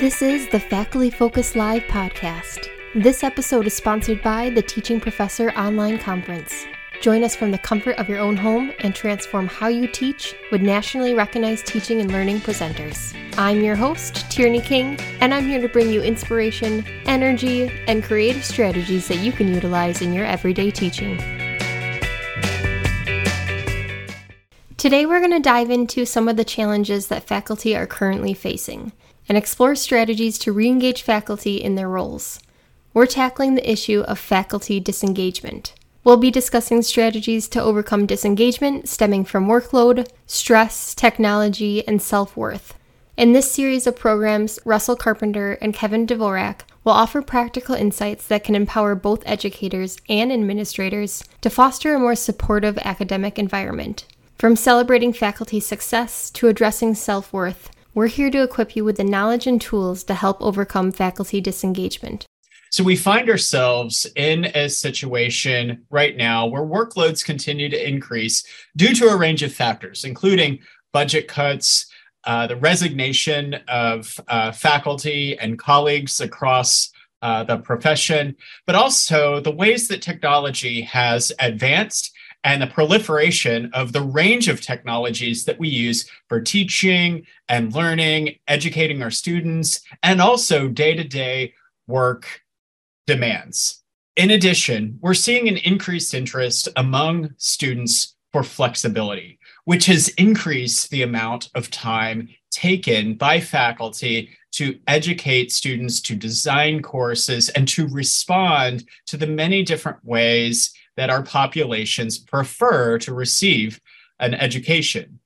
This is the Faculty Focus Live podcast. This episode is sponsored by the Teaching Professor Online Conference. Join us from the comfort of your own home and transform how you teach with nationally recognized teaching and learning presenters. I'm your host, Tierney King, and I'm here to bring you inspiration, energy, and creative strategies that you can utilize in your everyday teaching. Today, we're going to dive into some of the challenges that faculty are currently facing and explore strategies to re engage faculty in their roles. We're tackling the issue of faculty disengagement. We'll be discussing strategies to overcome disengagement stemming from workload, stress, technology, and self worth. In this series of programs, Russell Carpenter and Kevin Dvorak will offer practical insights that can empower both educators and administrators to foster a more supportive academic environment. From celebrating faculty success to addressing self worth, we're here to equip you with the knowledge and tools to help overcome faculty disengagement. So we find ourselves in a situation right now where workloads continue to increase due to a range of factors, including budget cuts, uh, the resignation of uh, faculty and colleagues across uh, the profession, but also the ways that technology has advanced and the proliferation of the range of technologies that we use for teaching and learning, educating our students, and also day to day work demands. In addition, we're seeing an increased interest among students for flexibility, which has increased the amount of time taken by faculty to educate students, to design courses, and to respond to the many different ways that our populations prefer to receive an education.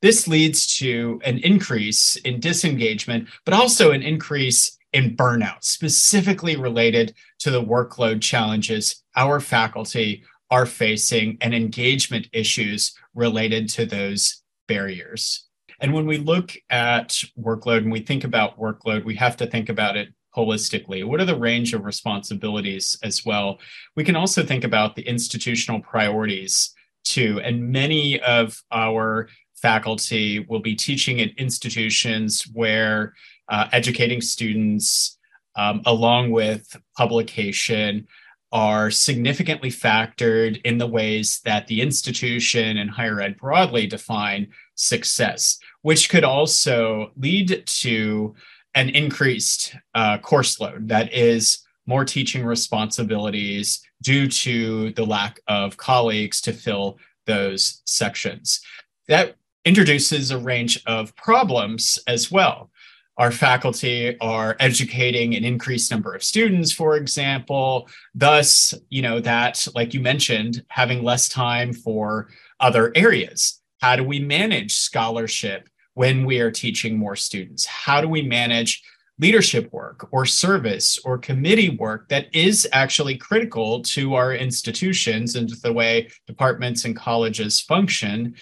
This leads to an increase in disengagement, but also an increase in burnout, specifically related to the workload challenges our faculty are facing and engagement issues related to those barriers. And when we look at workload and we think about workload, we have to think about it holistically? What are the range of responsibilities as well? We can also think about the institutional priorities too. And many of our faculty will be teaching at institutions where uh, educating students, um, along with publication, are significantly factored in the ways that the institution and higher ed broadly define success, which could also lead to an increased uh, course load that is more teaching responsibilities due to the lack of colleagues to fill those sections. That introduces a range of problems as well. Our faculty are educating an increased number of students, for example. Thus, you know, that, like you mentioned, having less time for other areas. How do we manage scholarship when we are teaching more students? How do we manage leadership work or service or committee work that is actually critical to our institutions and the way departments and colleges function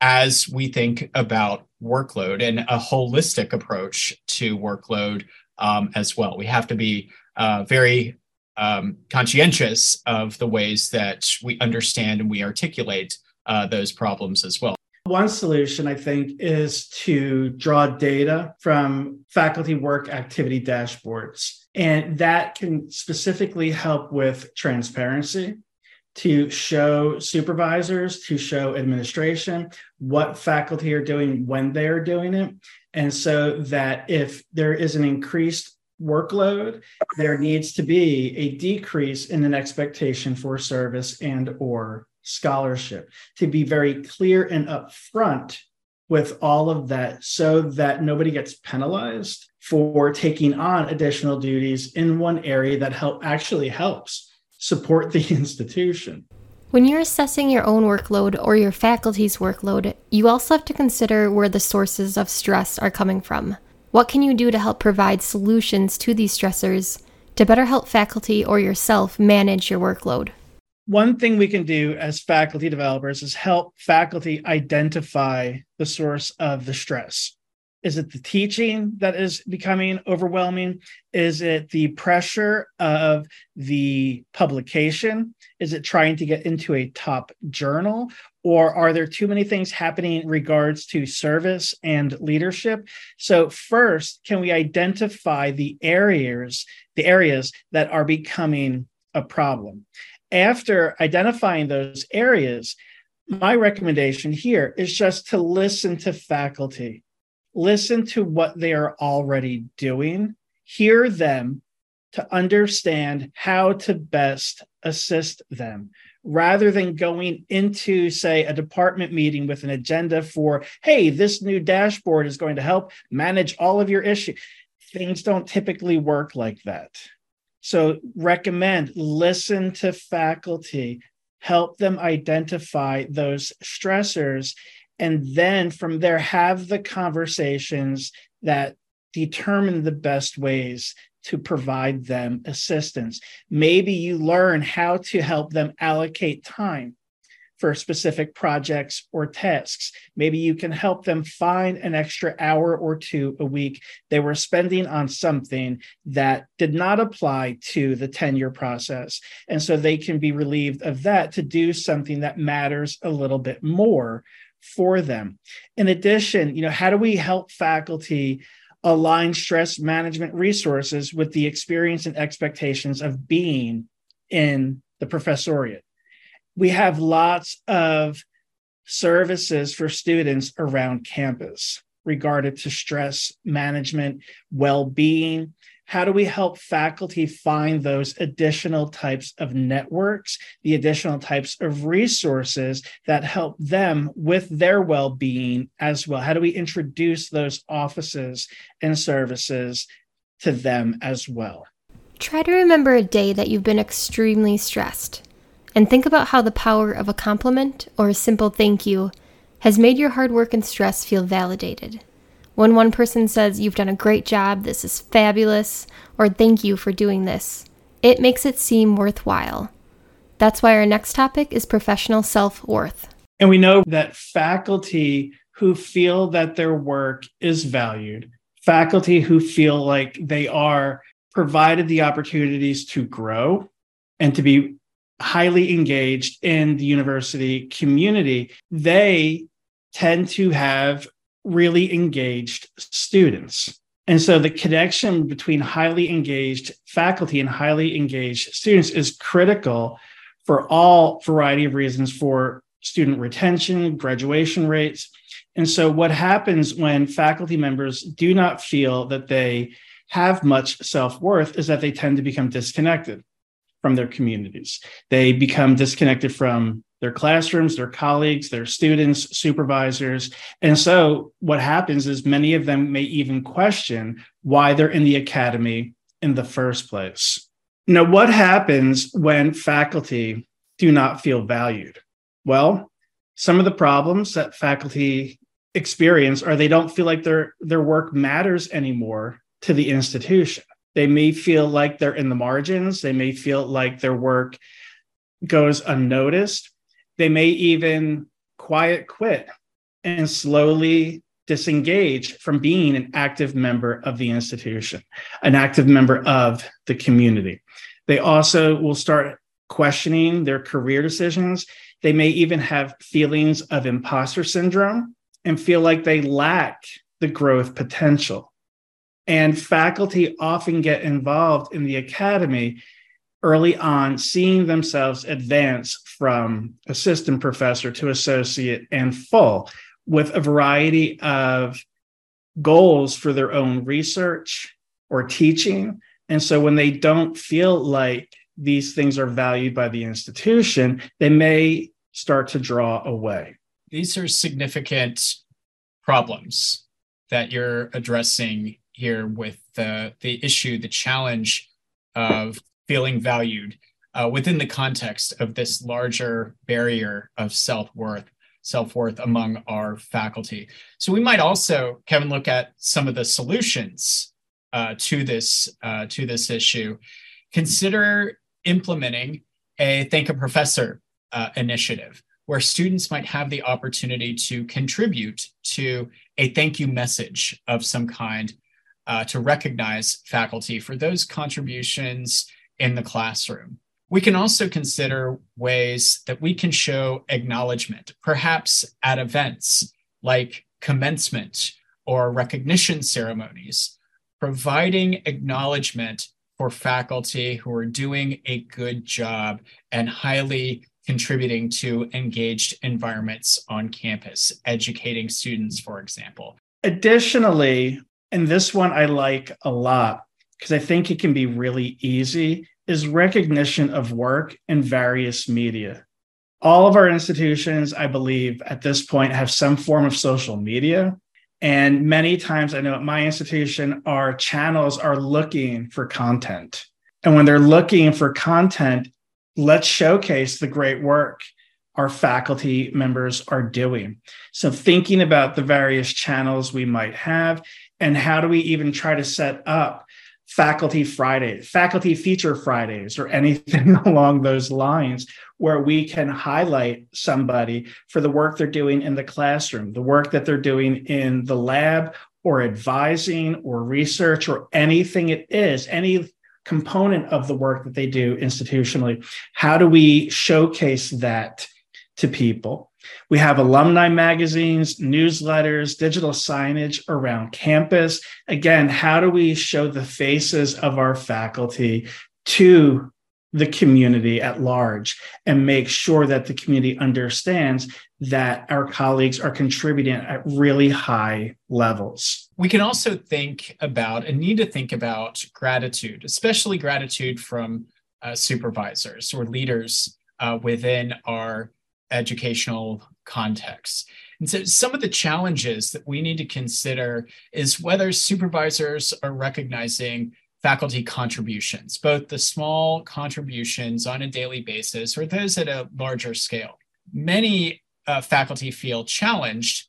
as we think about workload and a holistic approach to workload um, as well. We have to be uh, very um, conscientious of the ways that we understand and we articulate uh, those problems as well. One solution, I think, is to draw data from faculty work activity dashboards. And that can specifically help with transparency to show supervisors, to show administration what faculty are doing when they're doing it. And so that if there is an increased workload there needs to be a decrease in an expectation for service and or scholarship to be very clear and upfront with all of that so that nobody gets penalized for taking on additional duties in one area that help actually helps support the institution. When you're assessing your own workload or your faculty's workload, you also have to consider where the sources of stress are coming from. What can you do to help provide solutions to these stressors to better help faculty or yourself manage your workload? one thing we can do as faculty developers is help faculty identify the source of the stress. Is it the teaching that is becoming overwhelming? Is it the pressure of the publication? Is it trying to get into a top journal? Or are there too many things happening in regards to service and leadership? So, first, can we identify the areas, the areas that are becoming a problem? After identifying those areas, my recommendation here is just to listen to faculty listen to what they are already doing, hear them to understand how to best assist them rather than going into, say, a department meeting with an agenda for, hey, this new dashboard is going to help manage all of your issues. Things don't typically work like that. So, recommend listen to faculty, help them identify those stressors and then from there have the conversations that determine the best ways to provide them assistance maybe you learn how to help them allocate time for specific projects or tasks. Maybe you can help them find an extra hour or two a week they were spending on something that did not apply to the tenure process. And so they can be relieved of that to do something that matters a little bit more for them. In addition, you know, how do we help faculty align stress management resources with the experience and expectations of being in the professoriate? We have lots of services for students around campus regarded to stress management, well-being, how do we help faculty find those additional types of networks, the additional types of resources that help them with their well being as well? How do we introduce those offices and services to them as well? Try to remember a day that you've been extremely stressed and think about how the power of a compliment or a simple thank you has made your hard work and stress feel validated. When one person says, You've done a great job, this is fabulous, or thank you for doing this, it makes it seem worthwhile. That's why our next topic is professional self worth. And we know that faculty who feel that their work is valued, faculty who feel like they are provided the opportunities to grow and to be highly engaged in the university community, they tend to have really engaged students. And so the connection between highly engaged faculty and highly engaged students is critical for all variety of reasons for student retention, graduation rates. And so what happens when faculty members do not feel that they have much self-worth is that they tend to become disconnected from their communities. They become disconnected from their classrooms, their colleagues, their students, supervisors. And so what happens is many of them may even question why they're in the academy in the first place. Now, what happens when faculty do not feel valued? Well, some of the problems that faculty experience are they don't feel like their their work matters anymore to the institution. They may feel like they're in the margins, they may feel like their work goes unnoticed they may even quiet quit and slowly disengage from being an active member of the institution, an active member of the community. They also will start questioning their career decisions. They may even have feelings of imposter syndrome and feel like they lack the growth potential. And faculty often get involved in the academy early on seeing themselves advance from assistant professor to associate and full with a variety of goals for their own research or teaching. And so when they don't feel like these things are valued by the institution, they may start to draw away. These are significant problems that you're addressing here with the, the issue, the challenge of feeling valued uh, within the context of this larger barrier of self-worth self-worth among our faculty. So we might also kevin look at some of the solutions uh, to this uh, to this issue. Consider implementing a thank a professor uh, initiative where students might have the opportunity to contribute to a thank you message of some kind uh, to recognize faculty for those contributions in the classroom. We can also consider ways that we can show acknowledgement, perhaps at events like commencement or recognition ceremonies, providing acknowledgement for faculty who are doing a good job and highly contributing to engaged environments on campus, educating students, for example. Additionally, and this one I like a lot because I think it can be really easy, is recognition of work in various media. All of our institutions, I believe, at this point have some form of social media. And many times, I know at my institution, our channels are looking for content. And when they're looking for content, let's showcase the great work our faculty members are doing. So, thinking about the various channels we might have, and how do we even try to set up faculty Friday, faculty feature Fridays, or anything along those lines where we can highlight somebody for the work they're doing in the classroom, the work that they're doing in the lab, or advising, or research, or anything it is, any component of the work that they do institutionally. How do we showcase that to people? We have alumni magazines, newsletters, digital signage around campus. Again, how do we show the faces of our faculty to the community at large and make sure that the community understands that our colleagues are contributing at really high levels. We can also think about and need to think about gratitude, especially gratitude from uh, supervisors or leaders uh, within our educational context. And so, some of the challenges that we need to consider is whether supervisors are recognizing faculty contributions, both the small contributions on a daily basis or those at a larger scale. Many uh, faculty feel challenged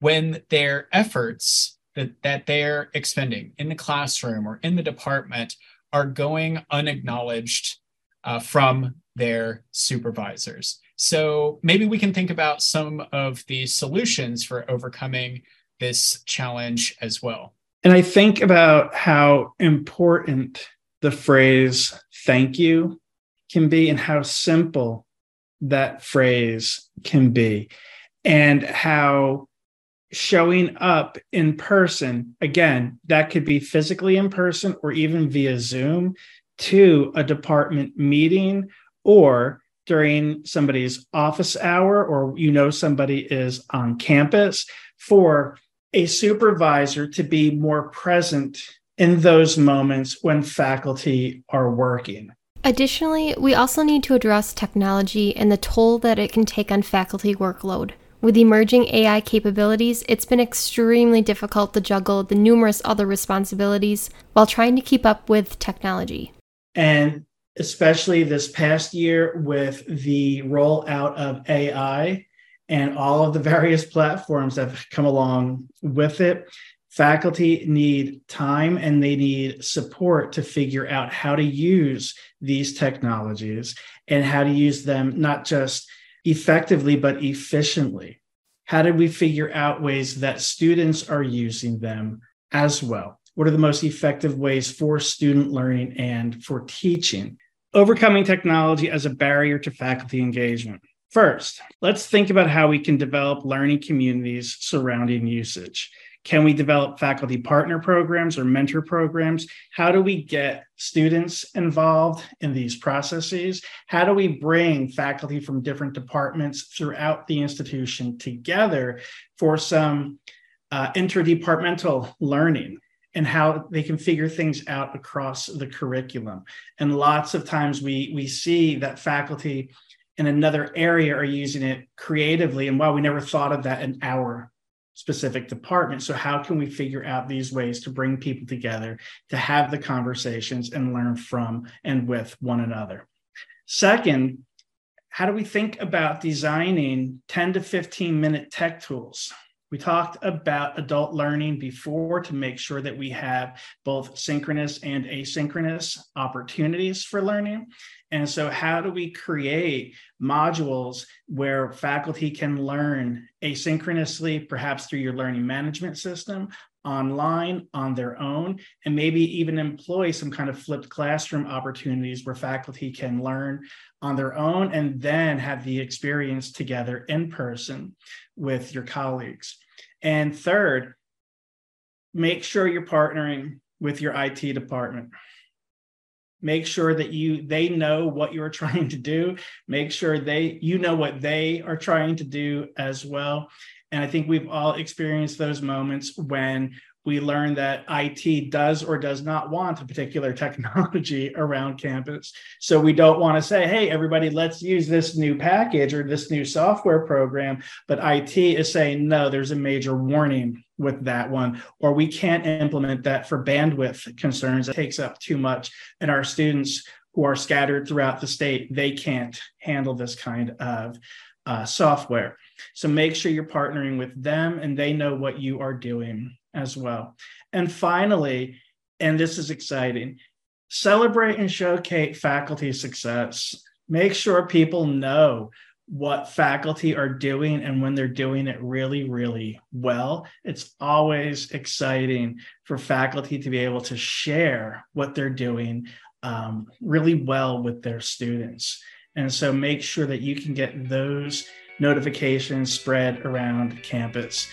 when their efforts that, that they're expending in the classroom or in the department are going unacknowledged uh, from their supervisors. So maybe we can think about some of the solutions for overcoming this challenge as well. And I think about how important the phrase thank you can be and how simple that phrase can be, and how showing up in person, again, that could be physically in person or even via Zoom to a department meeting or during somebody's office hour or you know somebody is on campus for a supervisor to be more present in those moments when faculty are working. Additionally, we also need to address technology and the toll that it can take on faculty workload. With emerging AI capabilities, it's been extremely difficult to juggle the numerous other responsibilities while trying to keep up with technology. And especially this past year with the rollout of AI and all of the various platforms that have come along with it. Faculty need time and they need support to figure out how to use these technologies and how to use them not just effectively, but efficiently. How do we figure out ways that students are using them as well? What are the most effective ways for student learning and for teaching? Overcoming technology as a barrier to faculty engagement. First, let's think about how we can develop learning communities surrounding usage. Can we develop faculty partner programs or mentor programs? How do we get students involved in these processes? How do we bring faculty from different departments throughout the institution together for some uh, interdepartmental learning? And how they can figure things out across the curriculum. And lots of times we we see that faculty in another area are using it creatively. And while we never thought of that in our specific department. So, how can we figure out these ways to bring people together to have the conversations and learn from and with one another? Second, how do we think about designing 10 to 15 minute tech tools We talked about adult learning before to make sure that we have both synchronous and asynchronous opportunities for learning. And so, how do we create modules where faculty can learn asynchronously, perhaps through your learning management system, online on their own, and maybe even employ some kind of flipped classroom opportunities where faculty can learn on their own and then have the experience together in person with your colleagues. And third, make sure you're partnering with your IT department. Make sure that you they know what you're trying to do. Make sure they you know what they are trying to do as well and i think we've all experienced those moments when we learn that IT does or does not want a particular technology around campus. So we don't want to say, hey, everybody, let's use this new package or this new software program. But IT is saying, no, there's a major warning with that one, or we can't implement that for bandwidth concerns. It takes up too much. And our students who are scattered throughout the state, they can't handle this kind of uh, software. So make sure you're partnering with them and they know what you are doing as well. And finally, and this is exciting, celebrate and showcase faculty success. Make sure people know what faculty are doing and when they're doing it really, really well. It's always exciting for faculty to be able to share what they're doing um, really well with their students. And so make sure that you can get those notifications spread around campus.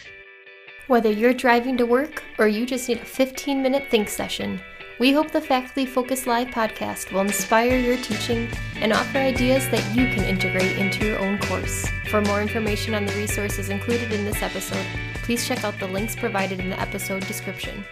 Whether you're driving to work or you just need a 15 minute think session, we hope the Faculty Focus Live podcast will inspire your teaching and offer ideas that you can integrate into your own course. For more information on the resources included in this episode, please check out the links provided in the episode description.